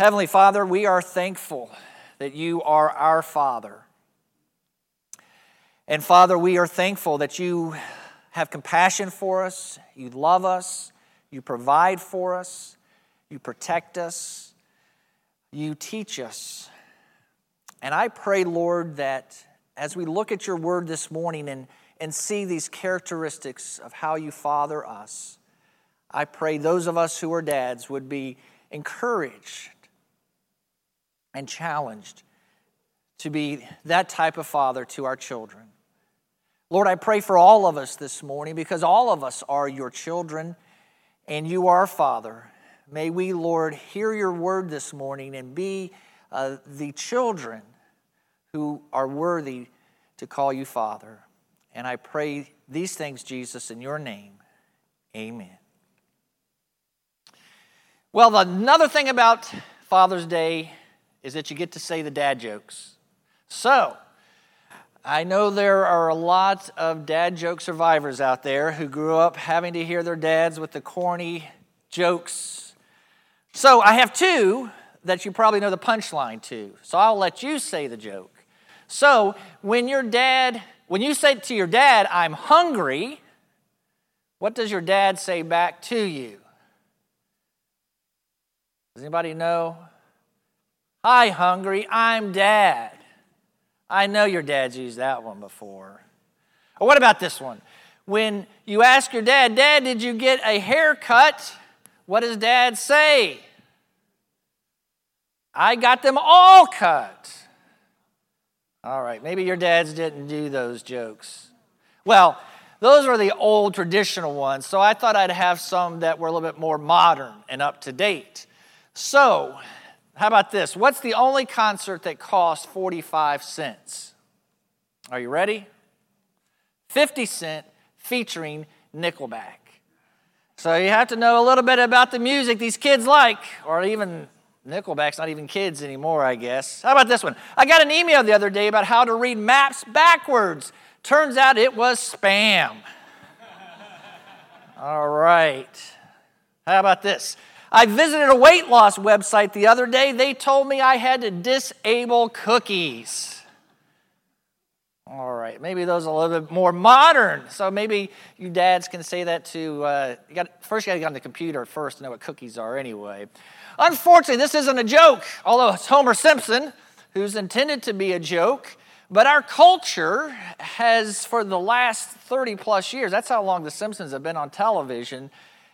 Heavenly Father, we are thankful that you are our Father. And Father, we are thankful that you have compassion for us, you love us, you provide for us, you protect us, you teach us. And I pray, Lord, that as we look at your word this morning and, and see these characteristics of how you father us, I pray those of us who are dads would be encouraged and challenged to be that type of father to our children. Lord, I pray for all of us this morning because all of us are your children and you are Father. May we, Lord, hear your word this morning and be uh, the children who are worthy to call you Father. And I pray these things, Jesus, in your name. Amen. Well, another thing about Father's Day is that you get to say the dad jokes. So, I know there are a lot of dad joke survivors out there who grew up having to hear their dads with the corny jokes. So, I have two that you probably know the punchline to. So, I'll let you say the joke. So, when your dad, when you say to your dad, I'm hungry, what does your dad say back to you? Does anybody know? Hi, hungry, I'm dad. I know your dad's used that one before. Or what about this one? When you ask your dad, Dad, did you get a haircut? What does dad say? I got them all cut. All right, maybe your dads didn't do those jokes. Well, those are the old traditional ones, so I thought I'd have some that were a little bit more modern and up to date. So, how about this? What's the only concert that costs 45 cents? Are you ready? 50 Cent featuring Nickelback. So you have to know a little bit about the music these kids like, or even Nickelback's not even kids anymore, I guess. How about this one? I got an email the other day about how to read maps backwards. Turns out it was spam. All right. How about this? I visited a weight loss website the other day. They told me I had to disable cookies. All right, maybe those are a little bit more modern. So maybe you dads can say that to, uh, you got, first you got to get on the computer first to know what cookies are anyway. Unfortunately, this isn't a joke, although it's Homer Simpson, who's intended to be a joke. But our culture has, for the last 30 plus years, that's how long The Simpsons have been on television,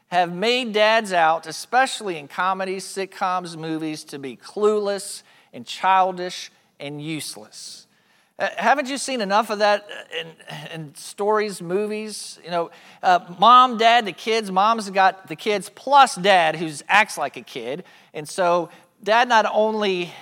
have made dads out, especially in comedies, sitcoms, movies, to be clueless and childish and useless. Uh, haven't you seen enough of that in, in stories, movies? You know, uh, mom, dad, the kids. Mom's got the kids plus dad who acts like a kid. And so dad not only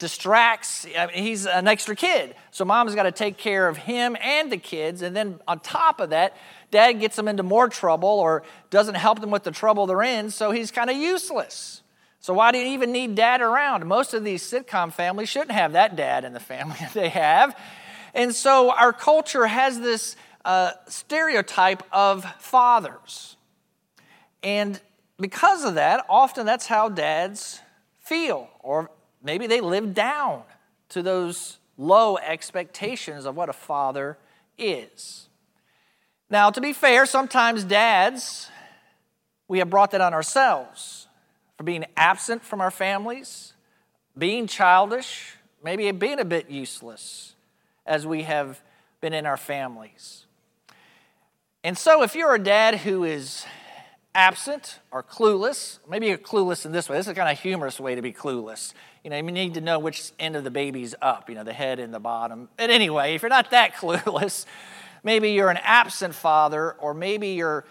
distracts, I mean, he's an extra kid. So mom's got to take care of him and the kids. And then on top of that, dad gets them into more trouble or doesn't help them with the trouble they're in, so he's kind of useless. So, why do you even need dad around? Most of these sitcom families shouldn't have that dad in the family that they have. And so, our culture has this uh, stereotype of fathers. And because of that, often that's how dads feel, or maybe they live down to those low expectations of what a father is. Now, to be fair, sometimes dads, we have brought that on ourselves for being absent from our families, being childish, maybe being a bit useless as we have been in our families. And so, if you're a dad who is absent or clueless, maybe you're clueless in this way. This is kind of humorous way to be clueless. You know, you need to know which end of the baby's up, you know, the head and the bottom. But anyway, if you're not that clueless, Maybe you're an absent father, or maybe your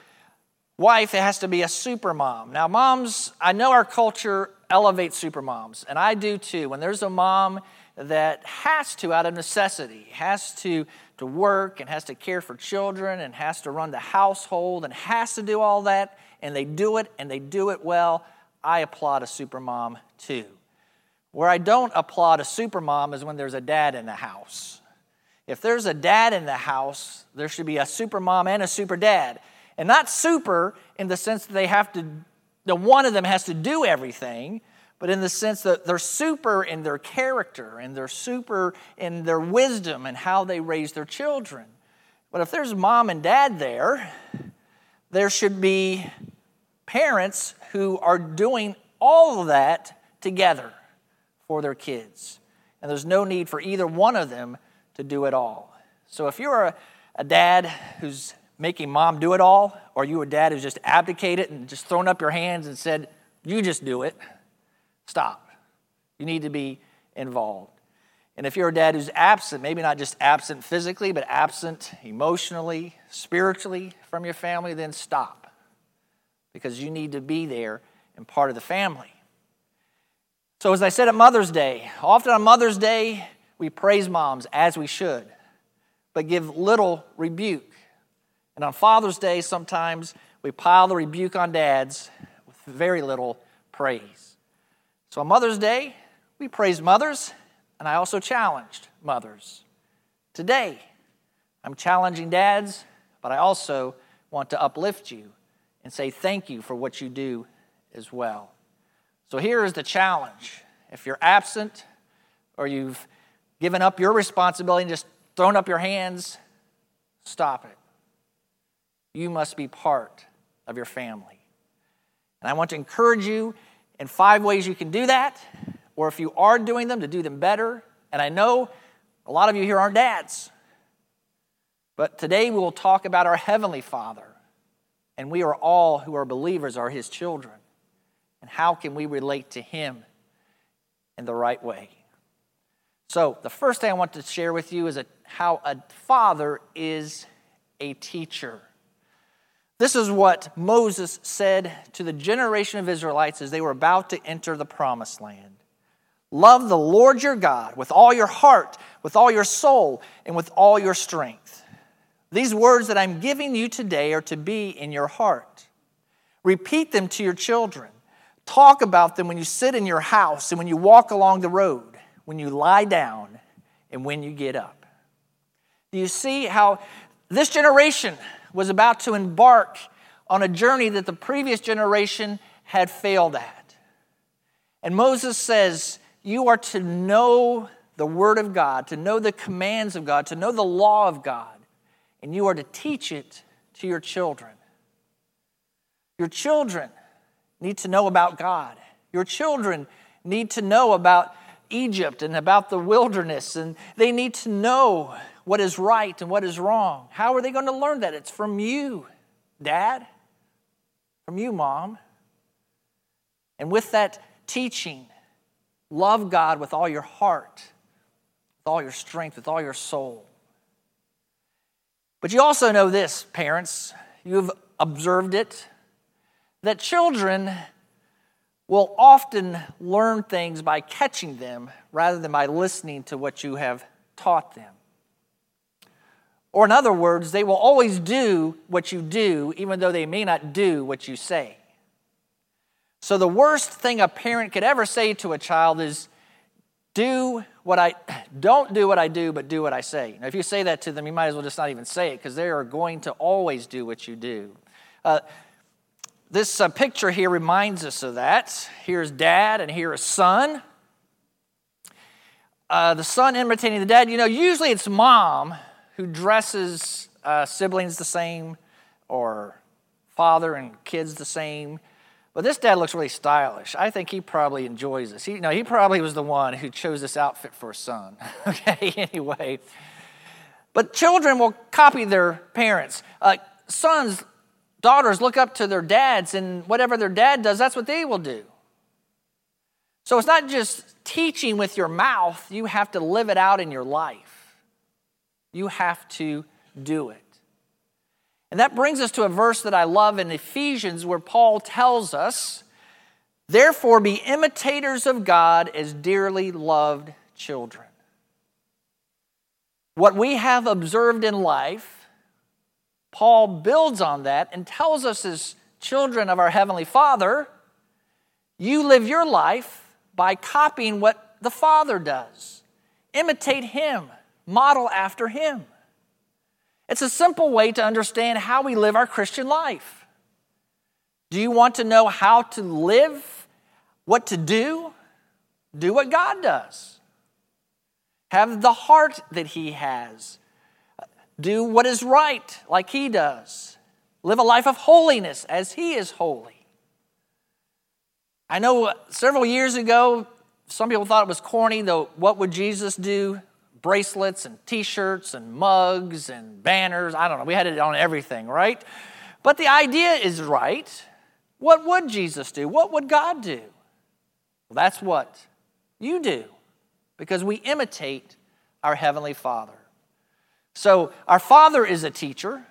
wife has to be a super mom. Now, moms, I know our culture elevates super moms, and I do too. When there's a mom that has to, out of necessity, has to, to work and has to care for children and has to run the household and has to do all that, and they do it and they do it well, I applaud a super mom too. Where I don't applaud a super mom is when there's a dad in the house if there's a dad in the house, there should be a super mom and a super dad. And not super in the sense that they have to, the one of them has to do everything, but in the sense that they're super in their character and they're super in their wisdom and how they raise their children. But if there's mom and dad there, there should be parents who are doing all of that together for their kids. And there's no need for either one of them to do it all. So if you're a, a dad who's making mom do it all, or you a dad who's just abdicated and just thrown up your hands and said, You just do it, stop. You need to be involved. And if you're a dad who's absent, maybe not just absent physically, but absent emotionally, spiritually from your family, then stop. Because you need to be there and part of the family. So, as I said at Mother's Day, often on Mother's Day, we praise moms as we should, but give little rebuke. And on Father's Day, sometimes we pile the rebuke on dads with very little praise. So, on Mother's Day, we praise mothers and I also challenged mothers. Today, I'm challenging dads, but I also want to uplift you and say thank you for what you do as well. So here is the challenge. If you're absent or you've given up your responsibility and just thrown up your hands, stop it. You must be part of your family. And I want to encourage you in five ways you can do that or if you are doing them, to do them better. And I know a lot of you here aren't dads. But today we will talk about our Heavenly Father. And we are all who are believers are His children. And how can we relate to Him in the right way? So, the first thing I want to share with you is a, how a father is a teacher. This is what Moses said to the generation of Israelites as they were about to enter the promised land. Love the Lord your God with all your heart, with all your soul, and with all your strength. These words that I'm giving you today are to be in your heart. Repeat them to your children. Talk about them when you sit in your house and when you walk along the road, when you lie down, and when you get up. Do you see how this generation was about to embark on a journey that the previous generation had failed at? And Moses says, you are to know the Word of God, to know the commands of God, to know the law of God, and you are to teach it to your children. Your children need to know about God. Your children need to know about Egypt and about the wilderness, and they need to know what is right and what is wrong. How are they going to learn that? It's from you, Dad, from you, Mom. And with that teaching, Love God with all your heart, with all your strength, with all your soul. But you also know this, parents, you've observed it, that children will often learn things by catching them rather than by listening to what you have taught them. Or, in other words, they will always do what you do, even though they may not do what you say. So, the worst thing a parent could ever say to a child is, do what I don't do what I do, but do what I say. Now, if you say that to them, you might as well just not even say it because they are going to always do what you do. Uh, this uh, picture here reminds us of that. Here's dad, and here is son. Uh, the son imitating the dad. You know, usually it's mom who dresses uh, siblings the same, or father and kids the same. But this dad looks really stylish. I think he probably enjoys this. He, know, he probably was the one who chose this outfit for his son. okay, anyway. But children will copy their parents. Uh, sons, daughters look up to their dads, and whatever their dad does, that's what they will do. So it's not just teaching with your mouth, you have to live it out in your life. You have to do it. And that brings us to a verse that I love in Ephesians where Paul tells us, Therefore, be imitators of God as dearly loved children. What we have observed in life, Paul builds on that and tells us as children of our Heavenly Father, you live your life by copying what the Father does. Imitate Him, model after Him. It's a simple way to understand how we live our Christian life. Do you want to know how to live what to do, do what God does. Have the heart that He has. Do what is right, like He does. Live a life of holiness as He is holy. I know several years ago, some people thought it was corny, though, what would Jesus do? Bracelets and t shirts and mugs and banners. I don't know. We had it on everything, right? But the idea is right. What would Jesus do? What would God do? Well, that's what you do because we imitate our Heavenly Father. So, our Father is a teacher,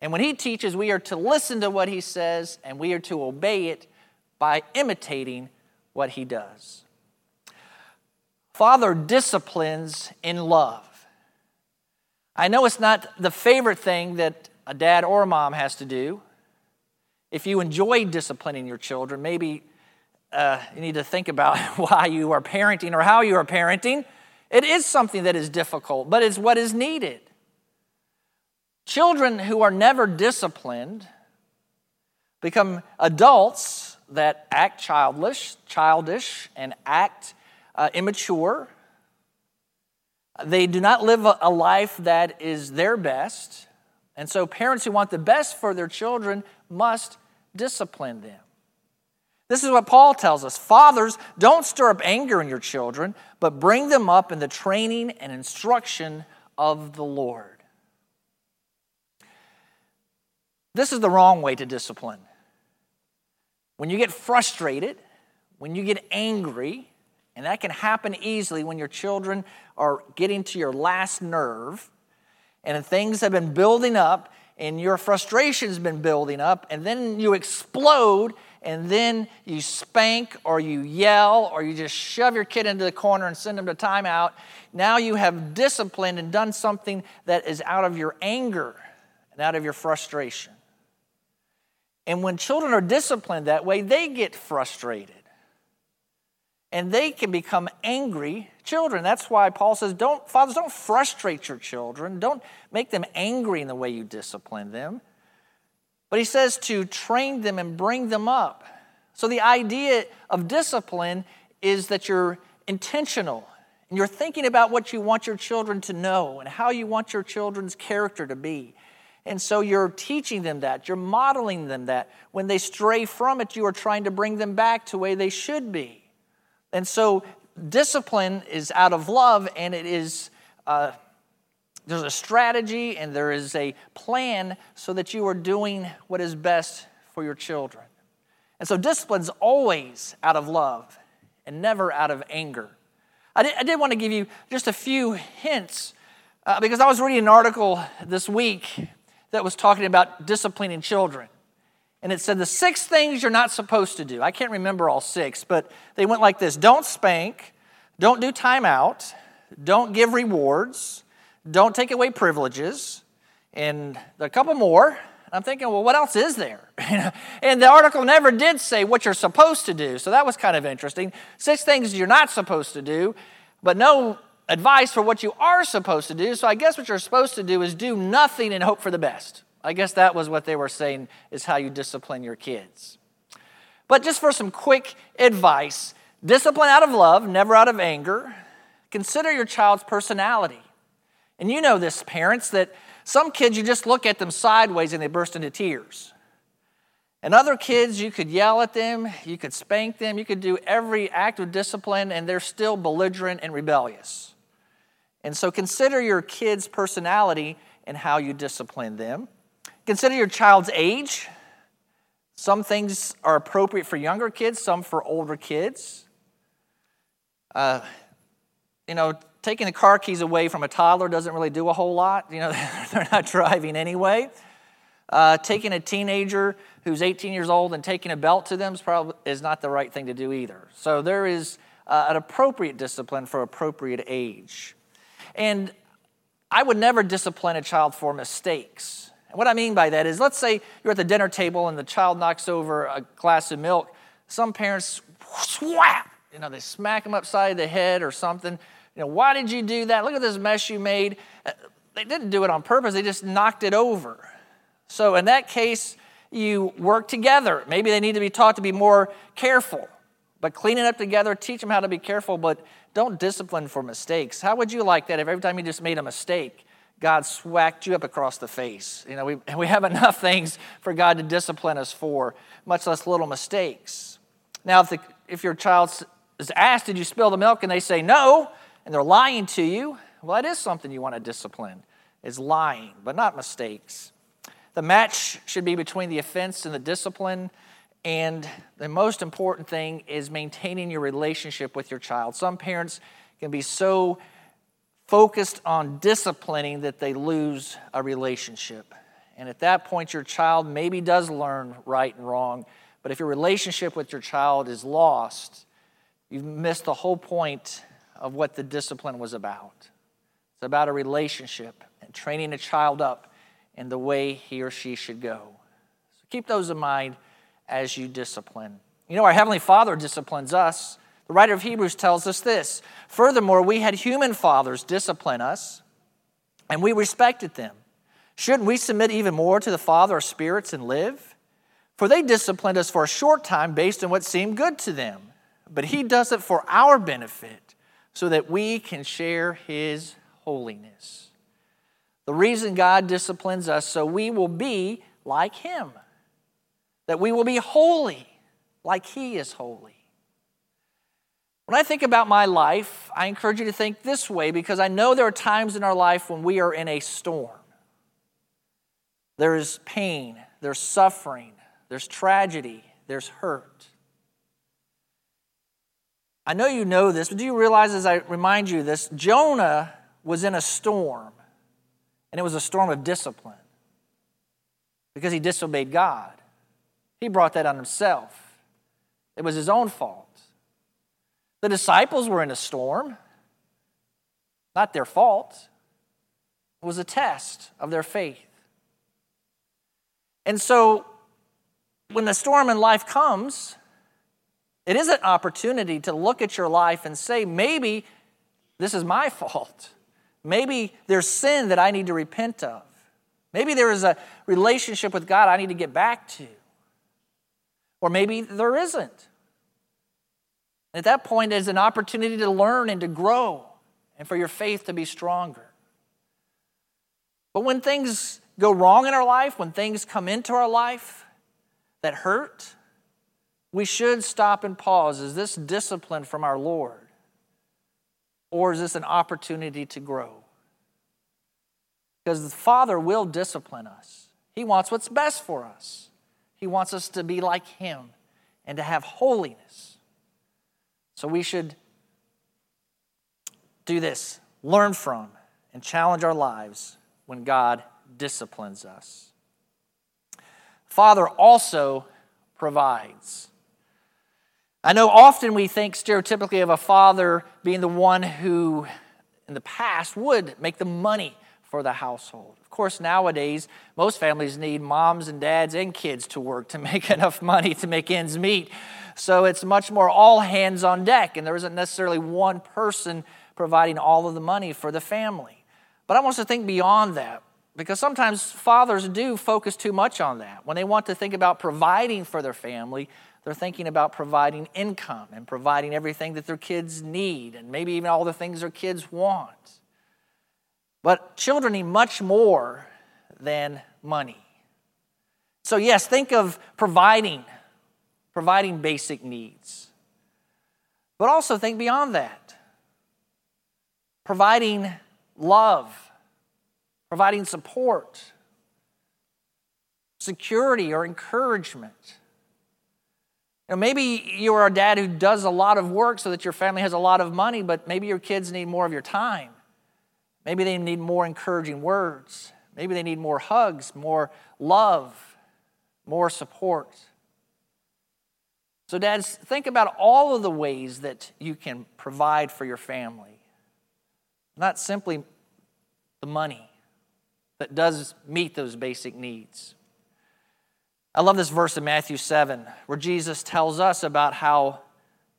and when He teaches, we are to listen to what He says and we are to obey it by imitating what He does. Father disciplines in love. I know it's not the favorite thing that a dad or a mom has to do. If you enjoy disciplining your children, maybe uh, you need to think about why you are parenting or how you are parenting. It is something that is difficult, but it's what is needed. Children who are never disciplined become adults that act childish, childish, and act uh, immature. They do not live a life that is their best. And so, parents who want the best for their children must discipline them. This is what Paul tells us Fathers, don't stir up anger in your children, but bring them up in the training and instruction of the Lord. This is the wrong way to discipline. When you get frustrated, when you get angry, and that can happen easily when your children are getting to your last nerve, and things have been building up, and your frustration's been building up, and then you explode and then you spank or you yell or you just shove your kid into the corner and send them to timeout, now you have disciplined and done something that is out of your anger and out of your frustration. And when children are disciplined that way, they get frustrated. And they can become angry children. That's why Paul says, don't, fathers, don't frustrate your children. Don't make them angry in the way you discipline them. But he says to train them and bring them up. So the idea of discipline is that you're intentional and you're thinking about what you want your children to know and how you want your children's character to be. And so you're teaching them that, you're modeling them that. When they stray from it, you are trying to bring them back to way they should be. And so discipline is out of love and it is. Uh, there's a strategy and there is a plan so that you are doing what is best for your children. And so discipline's always out of love and never out of anger. I did, I did want to give you just a few hints uh, because I was reading an article this week that was talking about disciplining children. And it said the six things you're not supposed to do. I can't remember all six, but they went like this don't spank, don't do timeout, don't give rewards, don't take away privileges, and a couple more. I'm thinking, well, what else is there? and the article never did say what you're supposed to do, so that was kind of interesting. Six things you're not supposed to do, but no advice for what you are supposed to do. So I guess what you're supposed to do is do nothing and hope for the best. I guess that was what they were saying is how you discipline your kids. But just for some quick advice discipline out of love, never out of anger. Consider your child's personality. And you know this, parents, that some kids you just look at them sideways and they burst into tears. And other kids, you could yell at them, you could spank them, you could do every act of discipline, and they're still belligerent and rebellious. And so consider your kid's personality and how you discipline them. Consider your child's age. Some things are appropriate for younger kids, some for older kids. Uh, you know, taking the car keys away from a toddler doesn't really do a whole lot. You know, they're not driving anyway. Uh, taking a teenager who's 18 years old and taking a belt to them is, probably, is not the right thing to do either. So there is uh, an appropriate discipline for appropriate age. And I would never discipline a child for mistakes. And what I mean by that is, let's say you're at the dinner table and the child knocks over a glass of milk. Some parents swap, you know, they smack them upside the head or something. You know, why did you do that? Look at this mess you made. Uh, they didn't do it on purpose, they just knocked it over. So, in that case, you work together. Maybe they need to be taught to be more careful. But clean it up together, teach them how to be careful, but don't discipline for mistakes. How would you like that if every time you just made a mistake, God swacked you up across the face? You know, we, we have enough things for God to discipline us for, much less little mistakes. Now, if, the, if your child is asked, Did you spill the milk? and they say no, and they're lying to you, well, that is something you want to discipline, is lying, but not mistakes. The match should be between the offense and the discipline. And the most important thing is maintaining your relationship with your child. Some parents can be so focused on disciplining that they lose a relationship. And at that point, your child maybe does learn right and wrong. But if your relationship with your child is lost, you've missed the whole point of what the discipline was about. It's about a relationship and training a child up in the way he or she should go. So keep those in mind as you discipline. You know, our Heavenly Father disciplines us. The writer of Hebrews tells us this Furthermore, we had human fathers discipline us, and we respected them. Shouldn't we submit even more to the Father of spirits and live? For they disciplined us for a short time based on what seemed good to them. But He does it for our benefit, so that we can share His holiness. The reason God disciplines us so we will be like Him that we will be holy like He is holy. When I think about my life, I encourage you to think this way because I know there are times in our life when we are in a storm. There is pain, there's suffering, there's tragedy, there's hurt. I know you know this, but do you realize as I remind you this, Jonah was in a storm, and it was a storm of discipline because he disobeyed God. He brought that on himself. It was his own fault. The disciples were in a storm, not their fault. It was a test of their faith. And so, when the storm in life comes, it is an opportunity to look at your life and say, maybe this is my fault. Maybe there's sin that I need to repent of. Maybe there is a relationship with God I need to get back to. Or maybe there isn't. At that point, there's an opportunity to learn and to grow and for your faith to be stronger. But when things go wrong in our life, when things come into our life that hurt, we should stop and pause. Is this discipline from our Lord? Or is this an opportunity to grow? Because the Father will discipline us, He wants what's best for us. He wants us to be like Him and to have holiness. So we should do this, learn from, and challenge our lives when God disciplines us. Father also provides. I know often we think stereotypically of a father being the one who, in the past, would make the money for the household. Of course, nowadays, most families need moms and dads and kids to work to make enough money to make ends meet. So it's much more all hands on deck, and there isn't necessarily one person providing all of the money for the family. But I want us to think beyond that because sometimes fathers do focus too much on that. When they want to think about providing for their family, they're thinking about providing income and providing everything that their kids need and maybe even all the things their kids want. But children need much more than money. So, yes, think of providing, providing basic needs. But also think beyond that. Providing love, providing support, security or encouragement. You know, maybe you're a dad who does a lot of work so that your family has a lot of money, but maybe your kids need more of your time. Maybe they need more encouraging words. Maybe they need more hugs, more love, more support. So, dads, think about all of the ways that you can provide for your family. Not simply the money that does meet those basic needs. I love this verse in Matthew 7 where Jesus tells us about how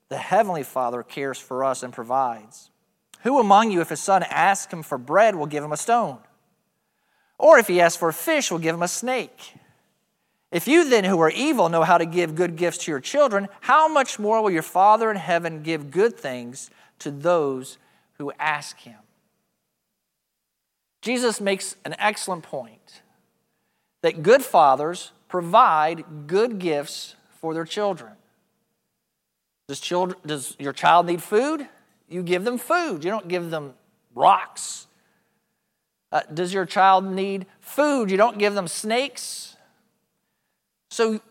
the Heavenly Father cares for us and provides. Who among you, if his son asks him for bread, will give him a stone? Or if he asks for a fish, will give him a snake? If you then, who are evil, know how to give good gifts to your children, how much more will your Father in heaven give good things to those who ask him? Jesus makes an excellent point that good fathers provide good gifts for their children. Does, children, does your child need food? You give them food. You don't give them rocks. Uh, does your child need food? You don't give them snakes. So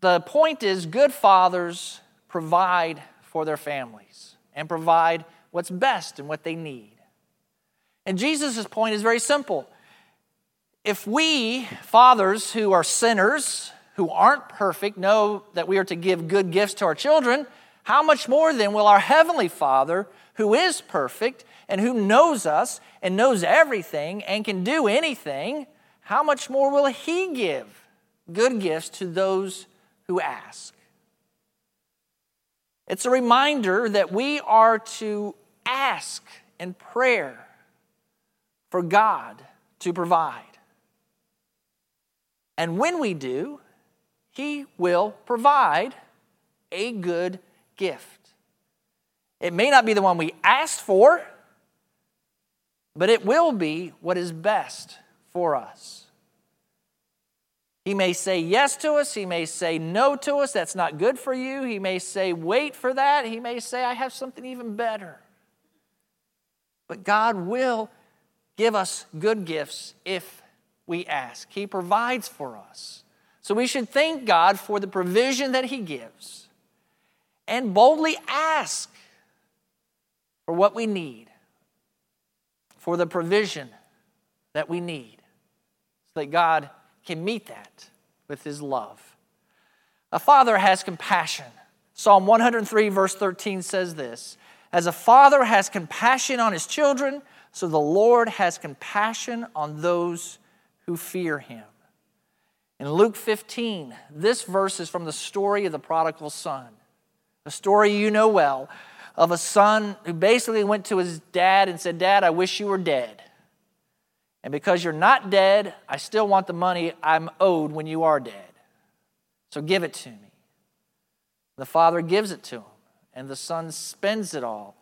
the point is, good fathers provide for their families and provide what's best and what they need. And Jesus' point is very simple. If we, fathers who are sinners, who aren't perfect, know that we are to give good gifts to our children, how much more then will our Heavenly Father, who is perfect and who knows us and knows everything and can do anything, how much more will He give good gifts to those who ask? It's a reminder that we are to ask in prayer for God to provide. And when we do, He will provide a good gift. It may not be the one we asked for, but it will be what is best for us. He may say yes to us. He may say no to us. That's not good for you. He may say, wait for that. He may say, I have something even better. But God will give us good gifts if we ask. He provides for us. So we should thank God for the provision that He gives and boldly ask for what we need, for the provision that we need, so that God can meet that with His love. A father has compassion. Psalm 103, verse 13 says this As a father has compassion on his children, so the Lord has compassion on those who fear him. In Luke 15, this verse is from the story of the prodigal son, a story you know well of a son who basically went to his dad and said, Dad, I wish you were dead. And because you're not dead, I still want the money I'm owed when you are dead. So give it to me. The father gives it to him, and the son spends it all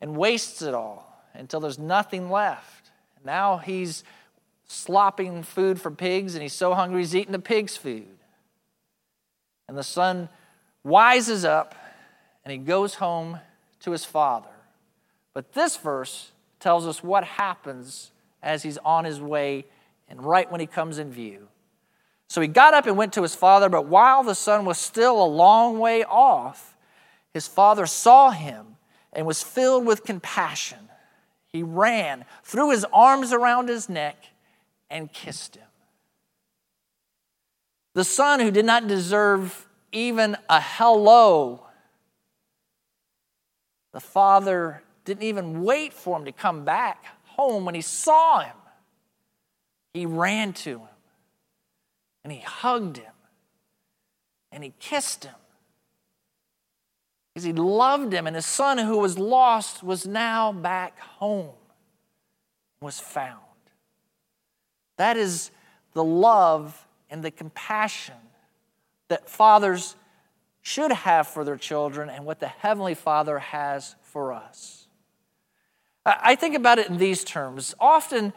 and wastes it all until there's nothing left. Now he's slopping food for pigs, and he's so hungry he's eating the pig's food. And the son wises up and he goes home to his father. But this verse tells us what happens as he's on his way and right when he comes in view. So he got up and went to his father, but while the son was still a long way off, his father saw him and was filled with compassion. He ran, threw his arms around his neck, and kissed him. The son who did not deserve even a hello, the father didn't even wait for him to come back home when he saw him. He ran to him and he hugged him and he kissed him because he loved him, and his son who was lost was now back home, was found. That is the love and the compassion that fathers should have for their children and what the Heavenly Father has for us. I think about it in these terms. Often,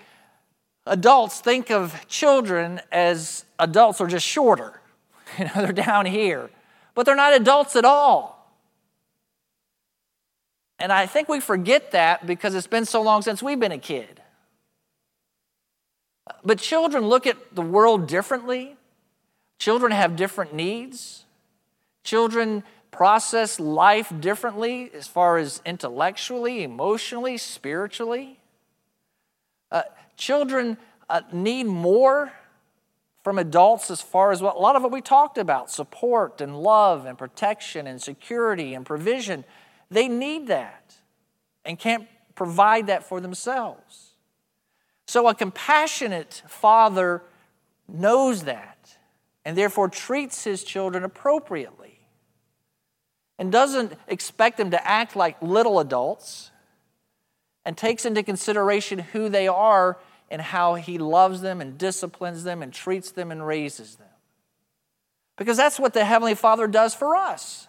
adults think of children as adults are just shorter. You know, they're down here, but they're not adults at all. And I think we forget that because it's been so long since we've been a kid. But children look at the world differently. Children have different needs. Children process life differently as far as intellectually, emotionally, spiritually. Uh, children uh, need more from adults as far as what a lot of what we talked about support and love and protection and security and provision. They need that and can't provide that for themselves. So, a compassionate father knows that and therefore treats his children appropriately and doesn't expect them to act like little adults and takes into consideration who they are and how he loves them and disciplines them and treats them and raises them. Because that's what the Heavenly Father does for us.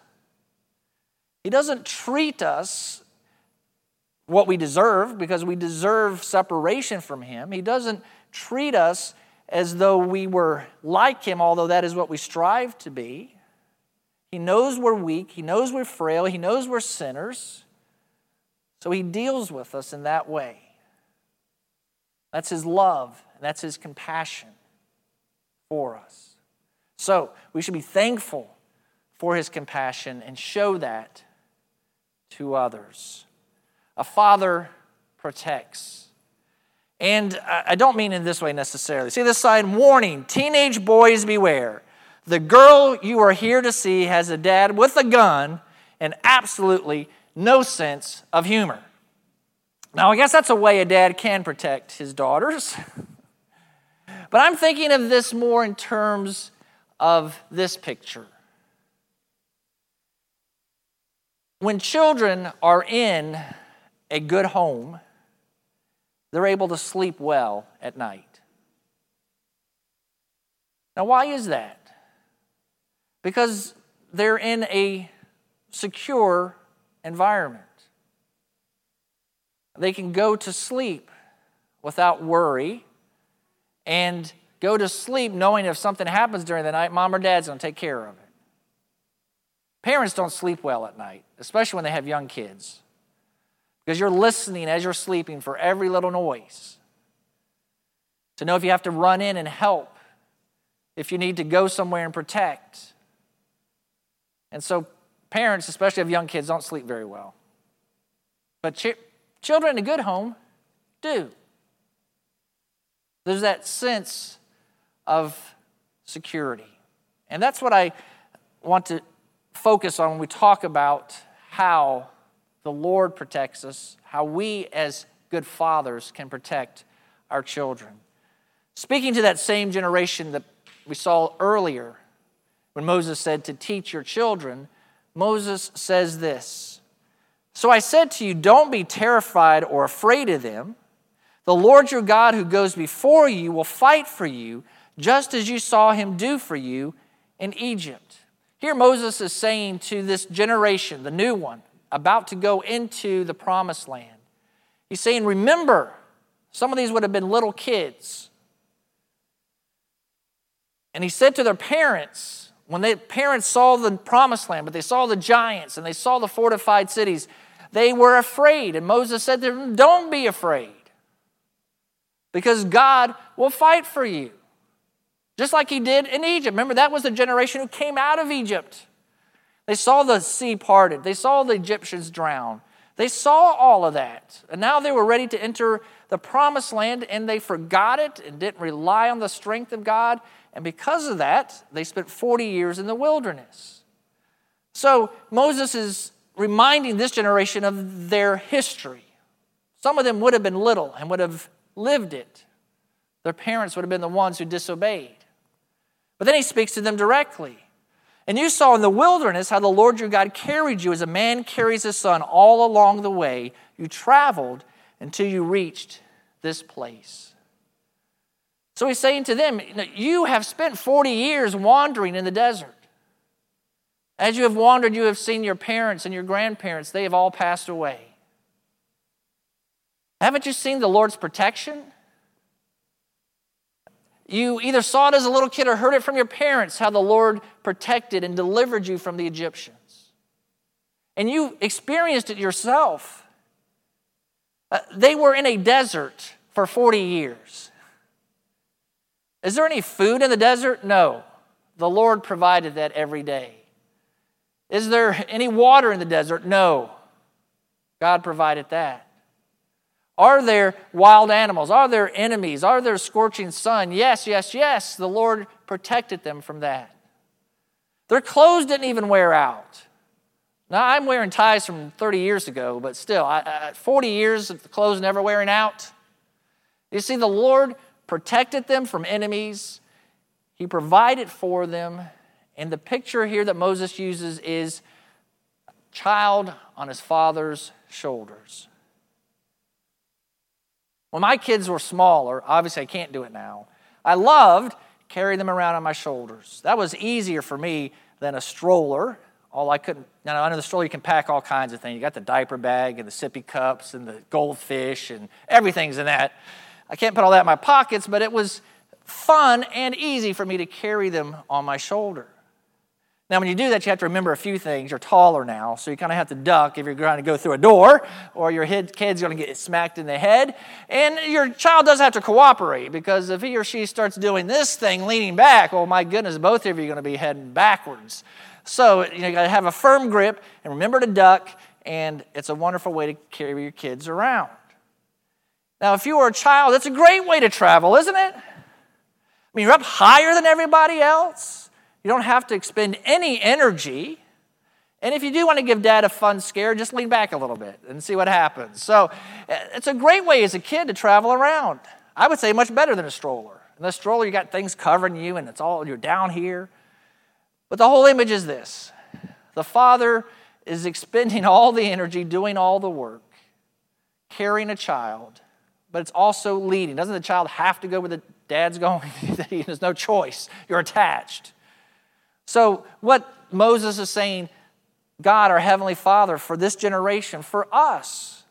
He doesn't treat us what we deserve because we deserve separation from Him. He doesn't treat us as though we were like Him, although that is what we strive to be. He knows we're weak, He knows we're frail, He knows we're sinners. So He deals with us in that way. That's His love, and that's His compassion for us. So we should be thankful for His compassion and show that to others. A father protects. And I don't mean in this way necessarily. See this sign warning, teenage boys beware. The girl you are here to see has a dad with a gun and absolutely no sense of humor. Now, I guess that's a way a dad can protect his daughters. but I'm thinking of this more in terms of this picture. When children are in a good home, they're able to sleep well at night. Now, why is that? Because they're in a secure environment. They can go to sleep without worry and go to sleep knowing if something happens during the night, mom or dad's going to take care of it. Parents don't sleep well at night, especially when they have young kids, because you're listening as you're sleeping for every little noise. To know if you have to run in and help, if you need to go somewhere and protect. And so, parents, especially of young kids, don't sleep very well. But ch- children in a good home do. There's that sense of security. And that's what I want to focus on when we talk about how the Lord protects us, how we as good fathers can protect our children. Speaking to that same generation that we saw earlier when Moses said to teach your children, Moses says this So I said to you, don't be terrified or afraid of them. The Lord your God who goes before you will fight for you, just as you saw him do for you in Egypt. Here, Moses is saying to this generation, the new one, about to go into the promised land, he's saying, Remember, some of these would have been little kids. And he said to their parents, when the parents saw the promised land, but they saw the giants and they saw the fortified cities, they were afraid. And Moses said to them, Don't be afraid, because God will fight for you. Just like he did in Egypt. Remember, that was the generation who came out of Egypt. They saw the sea parted, they saw the Egyptians drown. They saw all of that. And now they were ready to enter the promised land, and they forgot it and didn't rely on the strength of God. And because of that, they spent 40 years in the wilderness. So Moses is reminding this generation of their history. Some of them would have been little and would have lived it. Their parents would have been the ones who disobeyed. But then he speaks to them directly. And you saw in the wilderness how the Lord your God carried you as a man carries his son all along the way. You traveled until you reached this place. So he's saying to them, You have spent 40 years wandering in the desert. As you have wandered, you have seen your parents and your grandparents, they have all passed away. Haven't you seen the Lord's protection? You either saw it as a little kid or heard it from your parents how the Lord protected and delivered you from the Egyptians. And you experienced it yourself. Uh, they were in a desert for 40 years. Is there any food in the desert? No. The Lord provided that every day. Is there any water in the desert? No. God provided that. Are there wild animals? Are there enemies? Are there scorching sun? Yes, yes, yes. The Lord protected them from that. Their clothes didn't even wear out. Now, I'm wearing ties from 30 years ago, but still, I, I, 40 years of the clothes never wearing out. You see, the Lord protected them from enemies, He provided for them. And the picture here that Moses uses is child on his father's shoulders. When my kids were smaller, obviously I can't do it now, I loved carry them around on my shoulders. That was easier for me than a stroller. All I couldn't, now under the stroller you can pack all kinds of things. You got the diaper bag and the sippy cups and the goldfish and everything's in that. I can't put all that in my pockets, but it was fun and easy for me to carry them on my shoulder. Now, when you do that, you have to remember a few things. You're taller now, so you kind of have to duck if you're trying to go through a door, or your kid's going to get smacked in the head. And your child does have to cooperate because if he or she starts doing this thing, leaning back, oh my goodness, both of you are going to be heading backwards. So you, know, you got to have a firm grip and remember to duck, and it's a wonderful way to carry your kids around. Now, if you were a child, that's a great way to travel, isn't it? I mean, you're up higher than everybody else. You don't have to expend any energy. And if you do want to give dad a fun scare, just lean back a little bit and see what happens. So it's a great way as a kid to travel around. I would say much better than a stroller. In the stroller, you got things covering you and it's all, you're down here. But the whole image is this the father is expending all the energy, doing all the work, carrying a child, but it's also leading. Doesn't the child have to go where the dad's going? There's no choice. You're attached. So, what Moses is saying, God, our Heavenly Father, for this generation, for us,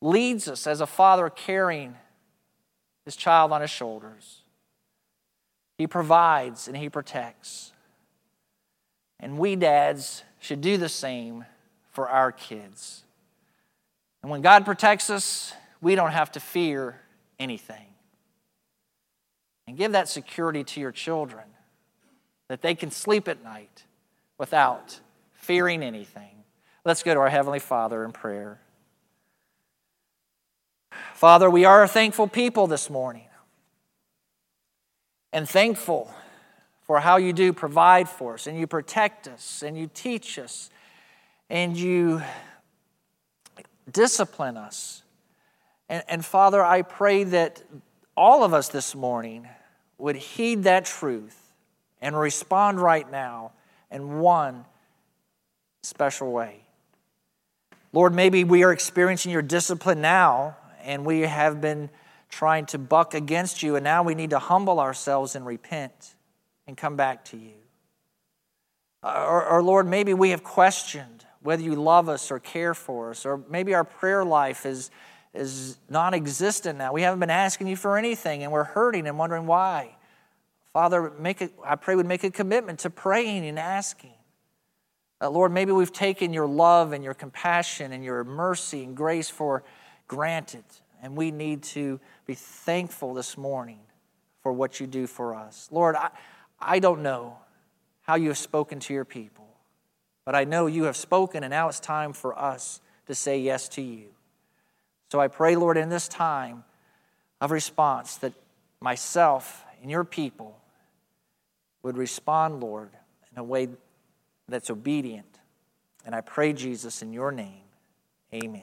leads us as a father carrying his child on his shoulders. He provides and he protects. And we dads should do the same for our kids. And when God protects us, we don't have to fear anything. And give that security to your children that they can sleep at night without fearing anything. Let's go to our Heavenly Father in prayer. Father, we are a thankful people this morning and thankful for how you do provide for us and you protect us and you teach us and you discipline us. And, and Father, I pray that all of us this morning would heed that truth and respond right now in one special way. Lord, maybe we are experiencing your discipline now, and we have been trying to buck against you, and now we need to humble ourselves and repent and come back to you. Or, or, Lord, maybe we have questioned whether you love us or care for us, or maybe our prayer life is, is non existent now. We haven't been asking you for anything, and we're hurting and wondering why. Father, make a, I pray would make a commitment to praying and asking. Uh, Lord, maybe we've taken your love and your compassion and your mercy and grace for granted, and we need to be thankful this morning for what you do for us. Lord, I, I don't know how you have spoken to your people, but I know you have spoken, and now it's time for us to say yes to you. So I pray, Lord, in this time of response, that myself and your people would respond, Lord, in a way that's obedient. And I pray, Jesus, in your name, amen.